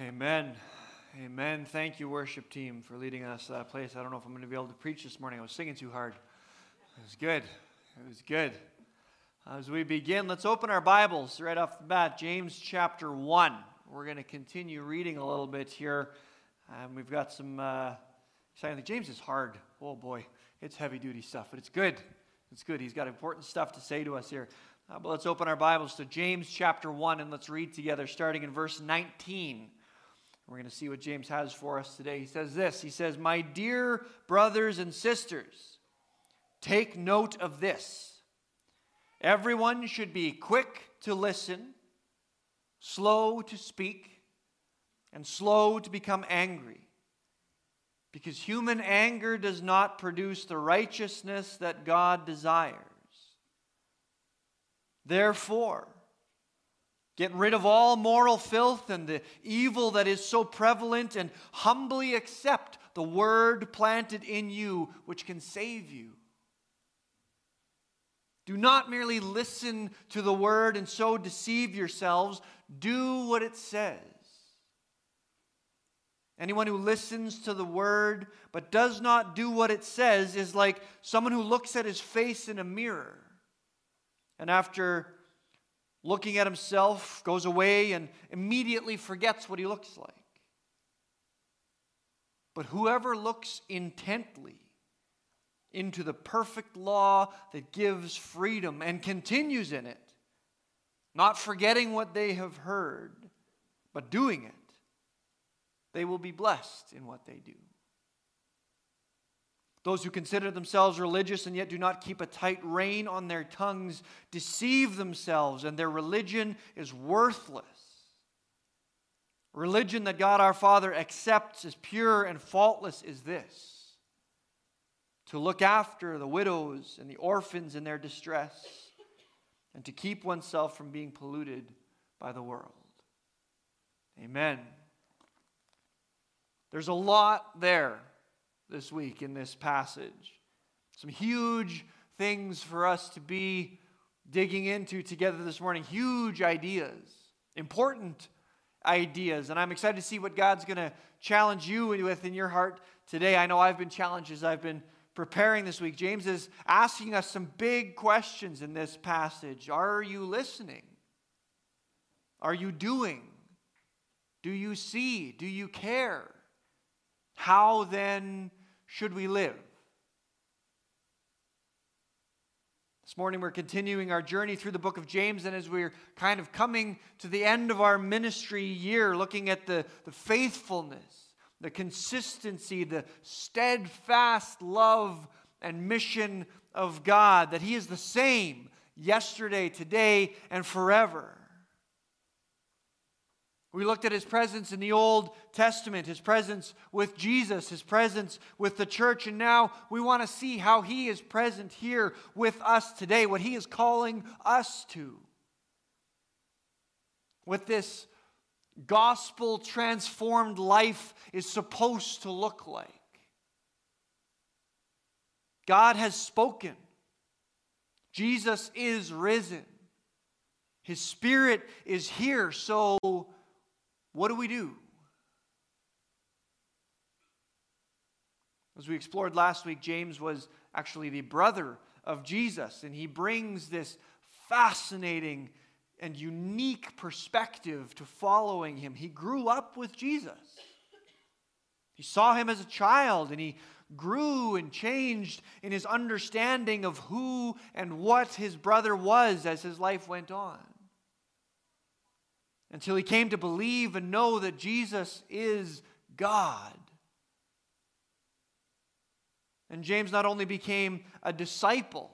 Amen. Amen. Thank you, worship team, for leading us to that place. I don't know if I'm going to be able to preach this morning. I was singing too hard. It was good. It was good. As we begin, let's open our Bibles right off the bat. James chapter 1. We're going to continue reading a little bit here. Um, we've got some uh, exciting James is hard. Oh boy, it's heavy duty stuff, but it's good. It's good. He's got important stuff to say to us here. Uh, but let's open our Bibles to James chapter 1 and let's read together, starting in verse 19. We're going to see what James has for us today. He says this He says, My dear brothers and sisters, take note of this. Everyone should be quick to listen, slow to speak, and slow to become angry. Because human anger does not produce the righteousness that God desires. Therefore, Get rid of all moral filth and the evil that is so prevalent, and humbly accept the word planted in you, which can save you. Do not merely listen to the word and so deceive yourselves. Do what it says. Anyone who listens to the word but does not do what it says is like someone who looks at his face in a mirror and after looking at himself, goes away and immediately forgets what he looks like. But whoever looks intently into the perfect law that gives freedom and continues in it, not forgetting what they have heard, but doing it, they will be blessed in what they do. Those who consider themselves religious and yet do not keep a tight rein on their tongues deceive themselves, and their religion is worthless. Religion that God our Father accepts as pure and faultless is this to look after the widows and the orphans in their distress, and to keep oneself from being polluted by the world. Amen. There's a lot there this week in this passage. Some huge things for us to be digging into together this morning. Huge ideas, important ideas. And I'm excited to see what God's going to challenge you with in your heart today. I know I've been challenged as I've been preparing this week. James is asking us some big questions in this passage. Are you listening? Are you doing? Do you see? Do you care? How then should we live? This morning, we're continuing our journey through the book of James, and as we're kind of coming to the end of our ministry year, looking at the, the faithfulness, the consistency, the steadfast love and mission of God, that He is the same yesterday, today, and forever. We looked at his presence in the Old Testament, his presence with Jesus, his presence with the church, and now we want to see how he is present here with us today, what he is calling us to. What this gospel transformed life is supposed to look like. God has spoken, Jesus is risen, his spirit is here, so what do we do? As we explored last week, James was actually the brother of Jesus, and he brings this fascinating and unique perspective to following him. He grew up with Jesus. He saw him as a child, and he grew and changed in his understanding of who and what his brother was as his life went on until he came to believe and know that Jesus is God. And James not only became a disciple,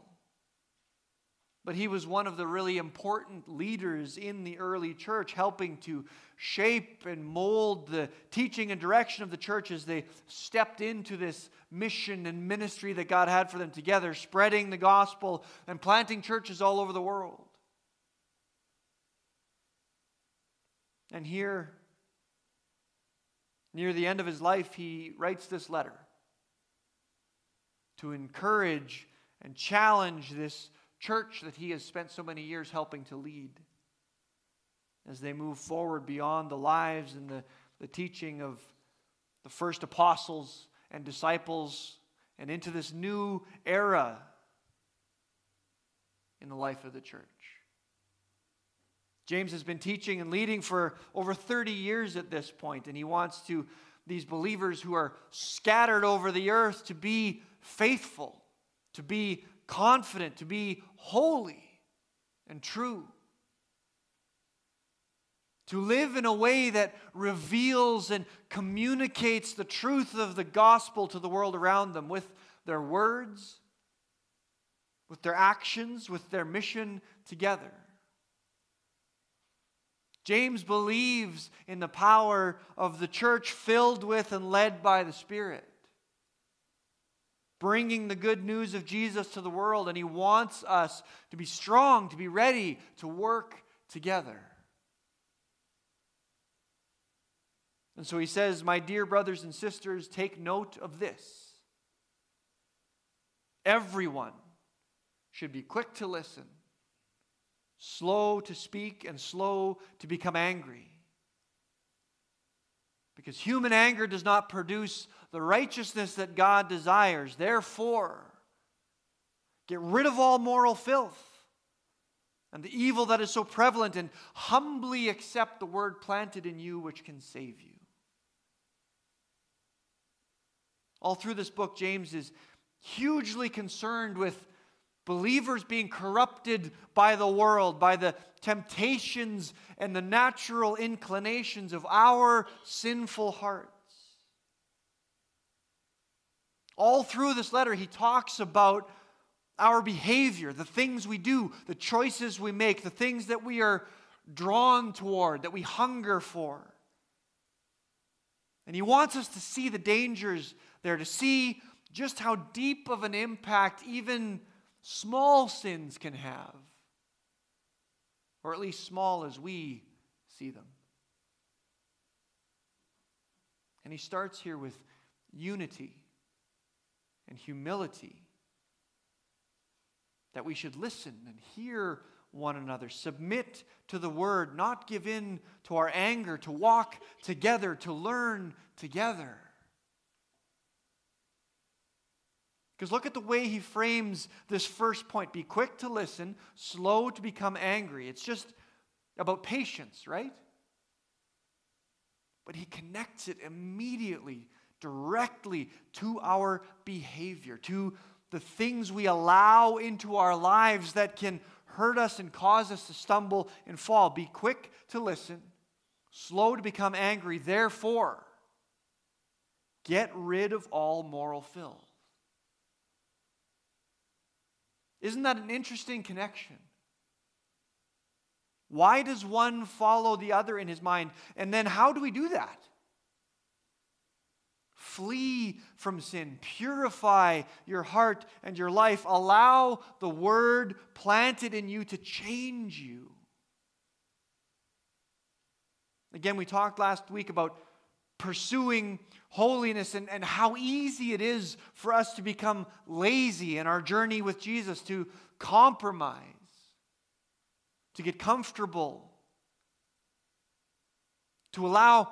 but he was one of the really important leaders in the early church, helping to shape and mold the teaching and direction of the church as they stepped into this mission and ministry that God had for them together, spreading the gospel and planting churches all over the world. And here, near the end of his life, he writes this letter to encourage and challenge this church that he has spent so many years helping to lead as they move forward beyond the lives and the the teaching of the first apostles and disciples and into this new era in the life of the church. James has been teaching and leading for over 30 years at this point, and he wants to these believers who are scattered over the earth to be faithful, to be confident, to be holy and true. To live in a way that reveals and communicates the truth of the gospel to the world around them with their words, with their actions, with their mission together. James believes in the power of the church filled with and led by the Spirit, bringing the good news of Jesus to the world, and he wants us to be strong, to be ready to work together. And so he says, My dear brothers and sisters, take note of this. Everyone should be quick to listen slow to speak and slow to become angry. Because human anger does not produce the righteousness that God desires. Therefore, get rid of all moral filth and the evil that is so prevalent, and humbly accept the word planted in you which can save you. All through this book, James is hugely concerned with Believers being corrupted by the world, by the temptations and the natural inclinations of our sinful hearts. All through this letter, he talks about our behavior, the things we do, the choices we make, the things that we are drawn toward, that we hunger for. And he wants us to see the dangers there, to see just how deep of an impact even small sins can have, or at least small as we see them. And he starts here with unity and humility. That we should listen and hear one another, submit to the word, not give in to our anger, to walk together, to learn together. Because look at the way he frames this first point be quick to listen, slow to become angry. It's just about patience, right? But he connects it immediately, directly to our behavior, to the things we allow into our lives that can hurt us and cause us to stumble and fall. Be quick to listen, slow to become angry. Therefore, get rid of all moral filth. Isn't that an interesting connection? Why does one follow the other in his mind? And then how do we do that? Flee from sin. Purify your heart and your life. Allow the word planted in you to change you. Again, we talked last week about pursuing holiness and, and how easy it is for us to become lazy in our journey with Jesus, to compromise, to get comfortable, to allow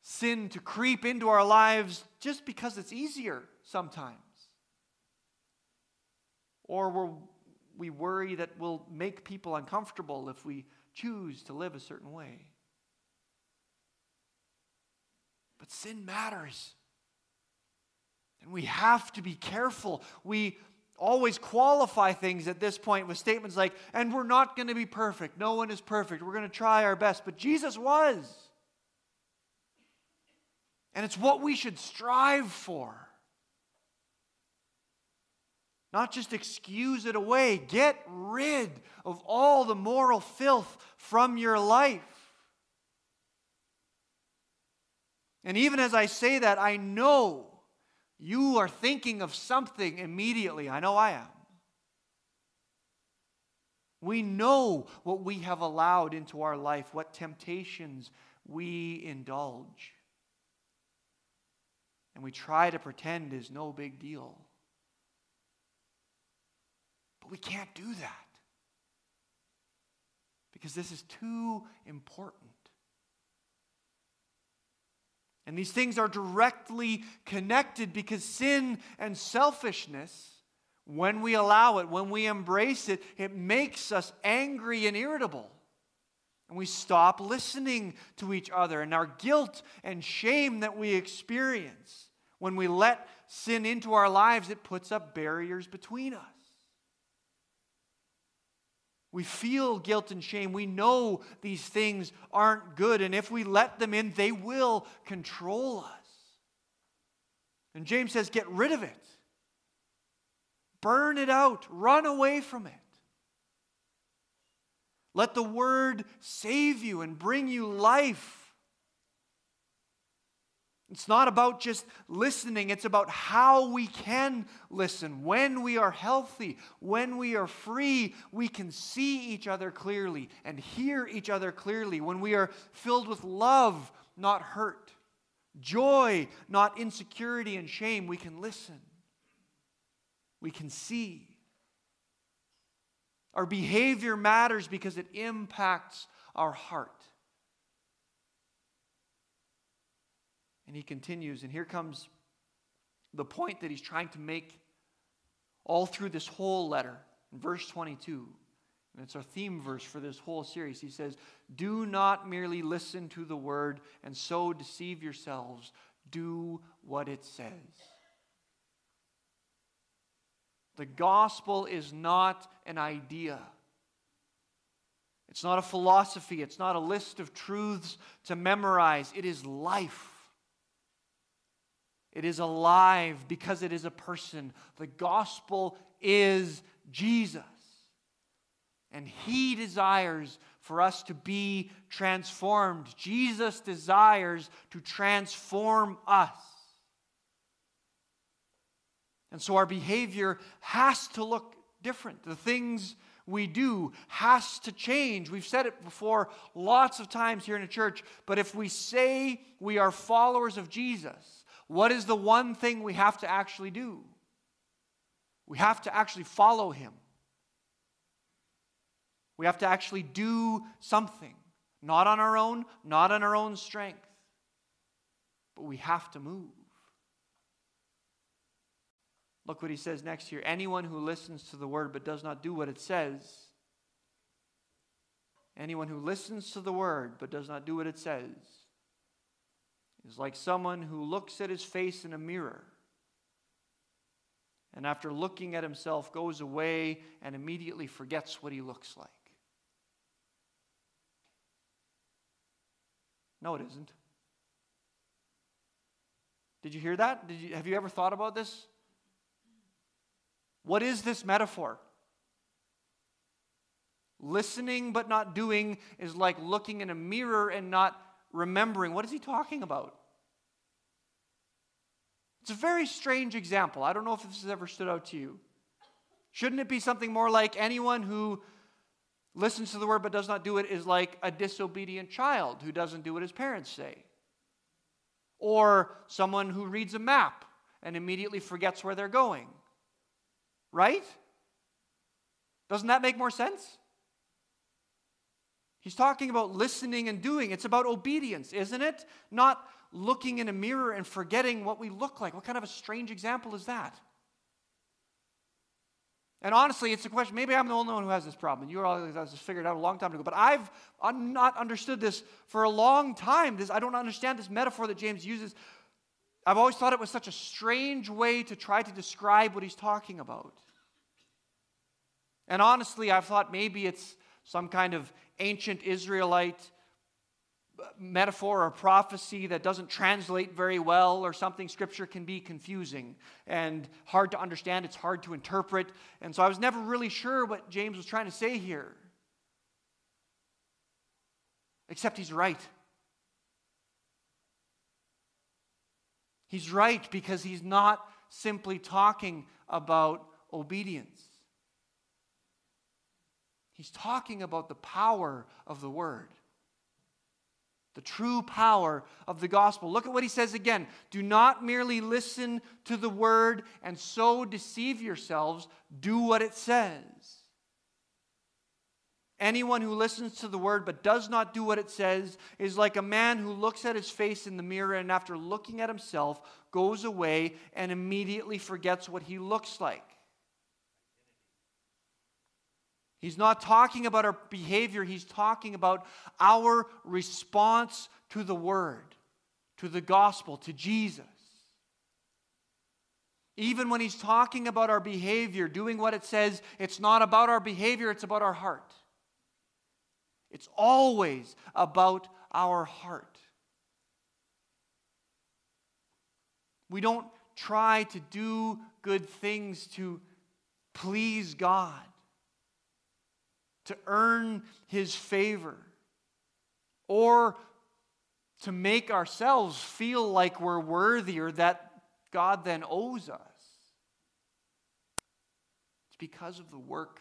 sin to creep into our lives just because it's easier sometimes. Or we we worry that we'll make people uncomfortable if we choose to live a certain way. But sin matters. And we have to be careful. We always qualify things at this point with statements like, and we're not going to be perfect. No one is perfect. We're going to try our best. But Jesus was. And it's what we should strive for. Not just excuse it away. Get rid of all the moral filth from your life. And even as I say that, I know you are thinking of something immediately. I know I am. We know what we have allowed into our life, what temptations we indulge. And we try to pretend is no big deal. But we can't do that because this is too important. And these things are directly connected because sin and selfishness, when we allow it, when we embrace it, it makes us angry and irritable. And we stop listening to each other. And our guilt and shame that we experience when we let sin into our lives, it puts up barriers between us. We feel guilt and shame. We know these things aren't good. And if we let them in, they will control us. And James says, get rid of it. Burn it out. Run away from it. Let the word save you and bring you life. It's not about just listening, it's about how we can listen. When we are healthy, when we are free, we can see each other clearly and hear each other clearly. When we are filled with love, not hurt, joy, not insecurity and shame, we can listen. We can see. Our behavior matters because it impacts our heart. And he continues, and here comes the point that he's trying to make all through this whole letter. In verse 22, and it's our theme verse for this whole series, he says, Do not merely listen to the word and so deceive yourselves. Do what it says. The gospel is not an idea. It's not a philosophy. It's not a list of truths to memorize. It is life. It is alive because it is a person. The gospel is Jesus. And he desires for us to be transformed. Jesus desires to transform us. And so our behavior has to look different. The things we do has to change. We've said it before lots of times here in the church, but if we say we are followers of Jesus, what is the one thing we have to actually do? We have to actually follow him. We have to actually do something, not on our own, not on our own strength, but we have to move. Look what he says next here. Anyone who listens to the word but does not do what it says, anyone who listens to the word but does not do what it says, is like someone who looks at his face in a mirror and after looking at himself goes away and immediately forgets what he looks like. No, it isn't. Did you hear that? Did you, have you ever thought about this? What is this metaphor? Listening but not doing is like looking in a mirror and not remembering. What is he talking about? It's a very strange example. I don't know if this has ever stood out to you. Shouldn't it be something more like anyone who listens to the word but does not do it is like a disobedient child who doesn't do what his parents say? Or someone who reads a map and immediately forgets where they're going? Right? Doesn't that make more sense? He's talking about listening and doing. It's about obedience, isn't it? Not looking in a mirror and forgetting what we look like. What kind of a strange example is that? And honestly, it's a question. Maybe I'm the only one who has this problem. You all have this figured out a long time ago. But I've not understood this for a long time. This, I don't understand this metaphor that James uses. I've always thought it was such a strange way to try to describe what he's talking about. And honestly, I've thought maybe it's some kind of ancient Israelite metaphor or prophecy that doesn't translate very well or something, scripture can be confusing and hard to understand. It's hard to interpret. And so I was never really sure what James was trying to say here. Except he's right. He's right because he's not simply talking about obedience. He's talking about the power of the word. The true power of the gospel. Look at what he says again. Do not merely listen to the word and so deceive yourselves. Do what it says. Anyone who listens to the word but does not do what it says is like a man who looks at his face in the mirror and after looking at himself goes away and immediately forgets what he looks like. He's not talking about our behavior, he's talking about our response to the word, to the gospel, to Jesus. Even when he's talking about our behavior, doing what it says, it's not about our behavior, it's about our heart. It's always about our heart. We don't try to do good things to please God, to earn His favor, or to make ourselves feel like we're worthy or that God then owes us. It's because of the work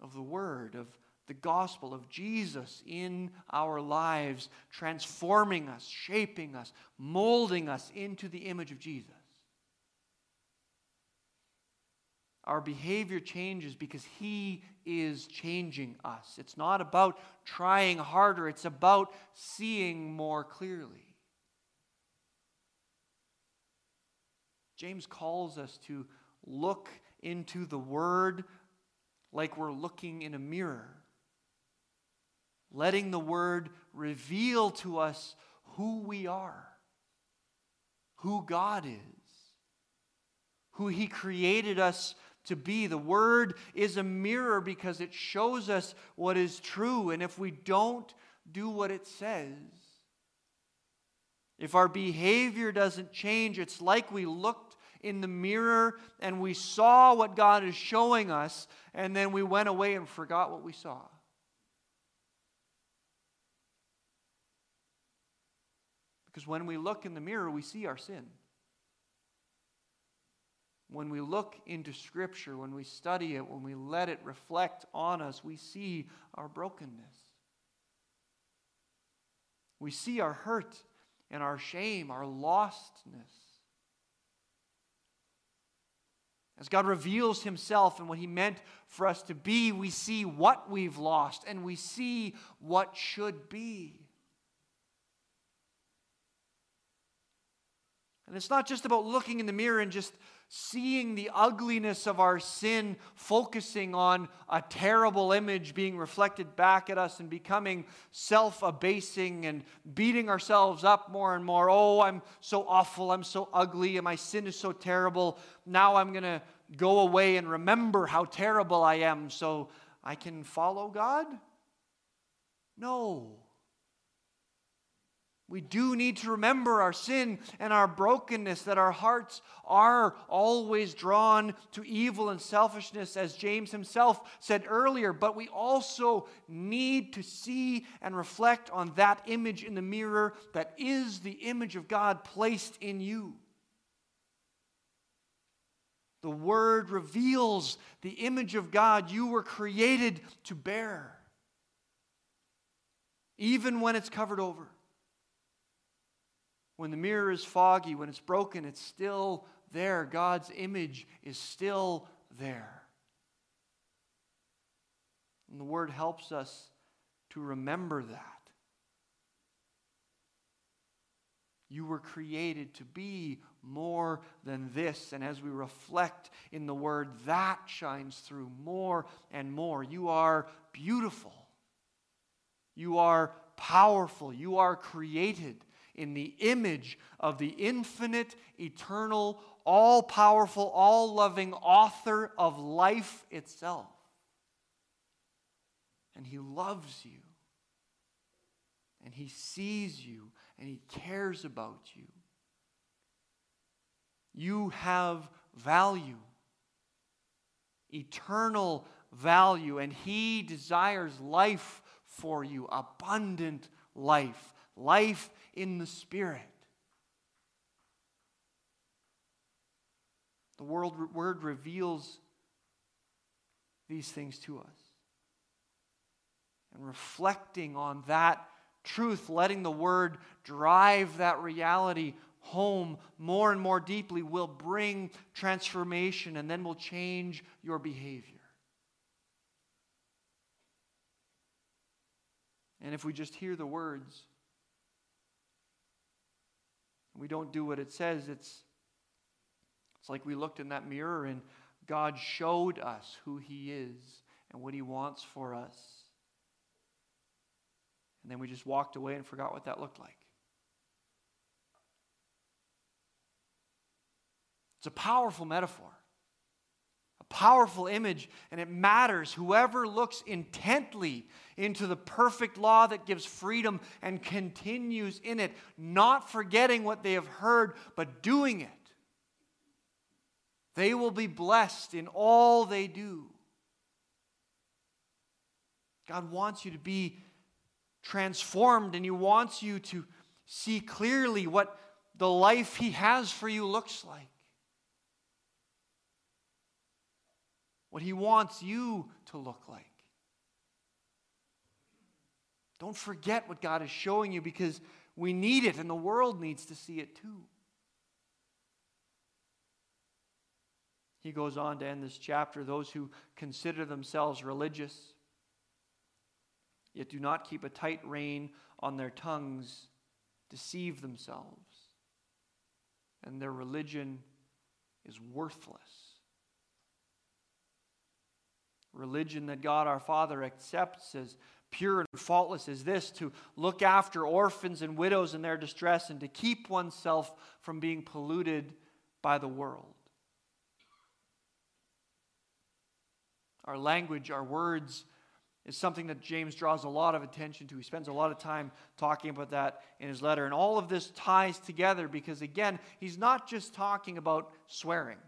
of the Word, of the gospel of Jesus in our lives, transforming us, shaping us, molding us into the image of Jesus. Our behavior changes because He is changing us. It's not about trying harder, it's about seeing more clearly. James calls us to look into the Word like we're looking in a mirror, letting the Word reveal to us who we are, who God is, who He created us to be. The Word is a mirror because it shows us what is true, and if we don't do what it says, if our behavior doesn't change, it's like we looked in the mirror and we saw what God is showing us, and then we went away and forgot what we saw. Because when we look in the mirror, we see our sin. When we look into Scripture, when we study it, when we let it reflect on us, we see our brokenness. We see our hurt and our shame, our lostness. As God reveals himself and what he meant for us to be, we see what we've lost and we see what should be. And it's not just about looking in the mirror and just seeing the ugliness of our sin, focusing on a terrible image being reflected back at us and becoming self abasing and beating ourselves up more and more. Oh, I'm so awful. I'm so ugly. And my sin is so terrible. Now I'm going to go away and remember how terrible I am so I can follow God? No. We do need to remember our sin and our brokenness, that our hearts are always drawn to evil and selfishness, as James himself said earlier. But we also need to see and reflect on that image in the mirror that is the image of God placed in you. The Word reveals the image of God you were created to bear, even when it's covered over. When the mirror is foggy, when it's broken, it's still there. God's image is still there. And the Word helps us to remember that. You were created to be more than this. And as we reflect in the Word, that shines through more and more. You are beautiful. You are powerful. You are created in the image of the infinite, eternal, all powerful, all loving author of life itself. And He loves you. And He sees you. And He cares about you. You have value, eternal value. And He desires life for you, abundant life, life in the Spirit. The world, word reveals these things to us. And reflecting on that truth, letting the word drive that reality home more and more deeply, will bring transformation and then will change your behavior. And if we just hear the words, we don't do what it says, it's, it's like we looked in that mirror and God showed us who He is and what He wants for us. And then we just walked away and forgot what that looked like. It's a powerful metaphor, powerful image, and it matters. Whoever looks intently into the perfect law that gives freedom and continues in it, not forgetting what they have heard, but doing it, they will be blessed in all they do. God wants you to be transformed and He wants you to see clearly what the life He has for you looks like. What He wants you to look like. Don't forget what God is showing you because we need it and the world needs to see it too. He goes on to end this chapter those who consider themselves religious, yet do not keep a tight rein on their tongues, deceive themselves, and their religion is worthless. Religion that God our Father accepts as pure and faultless is this to look after orphans and widows in their distress and to keep oneself from being polluted by the world. Our language, our words, is something that James draws a lot of attention to. He spends a lot of time talking about that in his letter. And all of this ties together because, again, he's not just talking about swearing,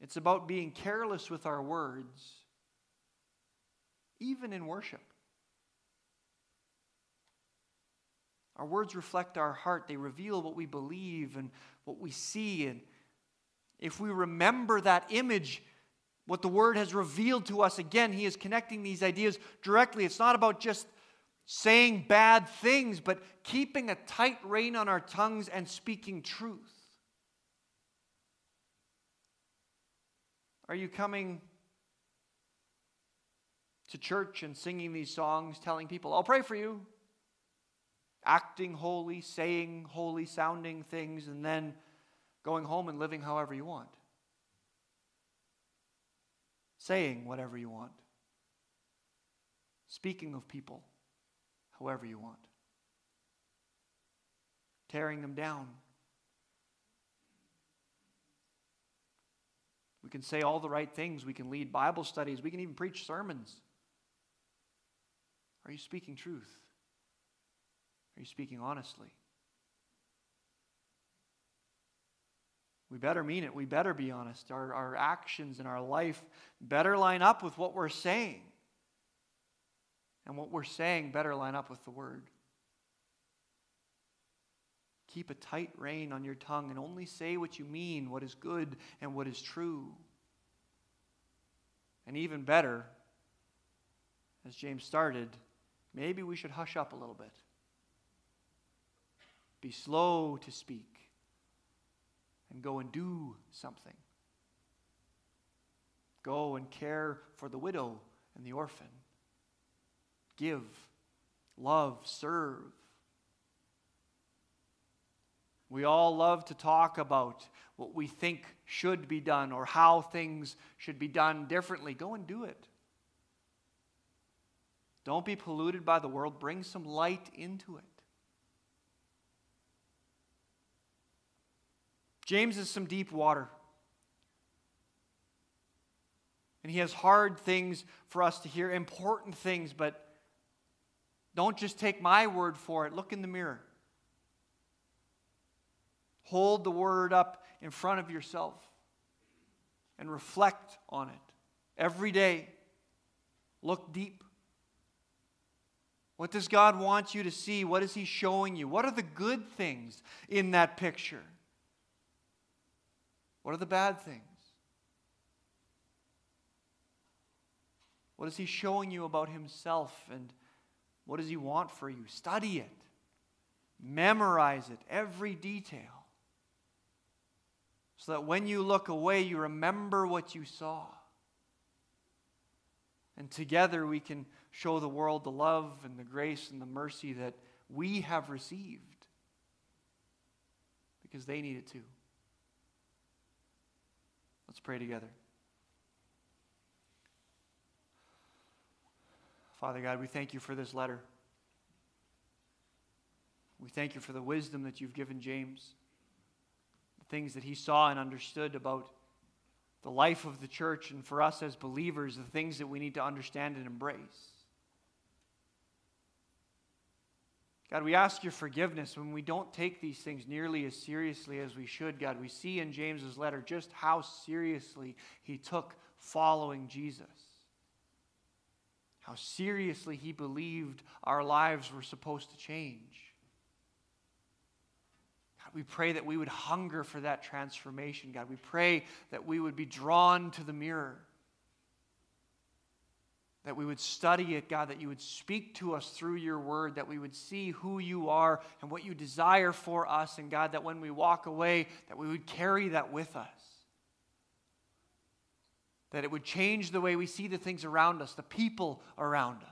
it's about being careless with our words even in worship. Our words reflect our heart, they reveal what we believe and what we see. And if we remember that image, what the Word has revealed to us, again, He is connecting these ideas directly. It's not about just saying bad things, but keeping a tight rein on our tongues and speaking truth. Are you coming to church and singing these songs, telling people, I'll pray for you, acting holy, saying holy sounding things, and then going home and living however you want, saying whatever you want, speaking of people however you want, tearing them down. We can say all the right things. We can lead Bible studies. We can even preach sermons. Are you speaking truth? Are you speaking honestly? We better mean it. We better be honest. Our, our actions and our life better line up with what we're saying. And what we're saying better line up with the word. Keep a tight rein on your tongue and only say what you mean, what is good and what is true. And even better, as James started, maybe we should hush up a little bit. Be slow to speak and go and do something. Go and care for the widow and the orphan. Give, love, serve. We all love to talk about what we think should be done or how things should be done differently. Go and do it. Don't be polluted by the world. Bring some light into it. James is some deep water. And he has hard things for us to hear, important things, but don't just take my word for it. Look in the mirror. Hold the word up in front of yourself and reflect on it every day. Look deep. What does God want you to see? What is He showing you? What are the good things in that picture? What are the bad things? What is He showing you about Himself and what does He want for you? Study it, memorize it, every detail, so that when you look away, you remember what you saw. And together we can show the world the love and the grace and the mercy that we have received because they need it too. Let's pray together. Father God, we thank you for this letter. We thank you for the wisdom that you've given James, things that he saw and understood about the life of the church, and for us as believers, the things that we need to understand and embrace. God, we ask your forgiveness when we don't take these things nearly as seriously as we should. God, we see in James's letter just how seriously he took following Jesus. How seriously he believed our lives were supposed to change. God, we pray that we would hunger for that transformation, God. We pray that we would be drawn to the mirror. That we would study it, God, that you would speak to us through your word, that we would see who you are and what you desire for us, and God, that when we walk away, that we would carry that with us. That it would change the way we see the things around us, the people around us.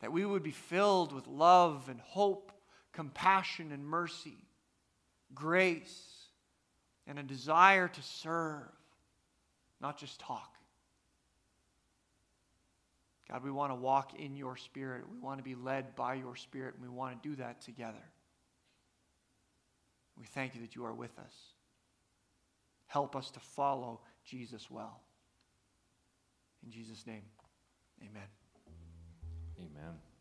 That we would be filled with love and hope compassion and mercy, grace, and a desire to serve, not just talk. God, we want to walk in your spirit. We want to be led by your spirit, and we want to do that together. We thank you that you are with us. Help us to follow Jesus well. In Jesus' name, amen. Amen.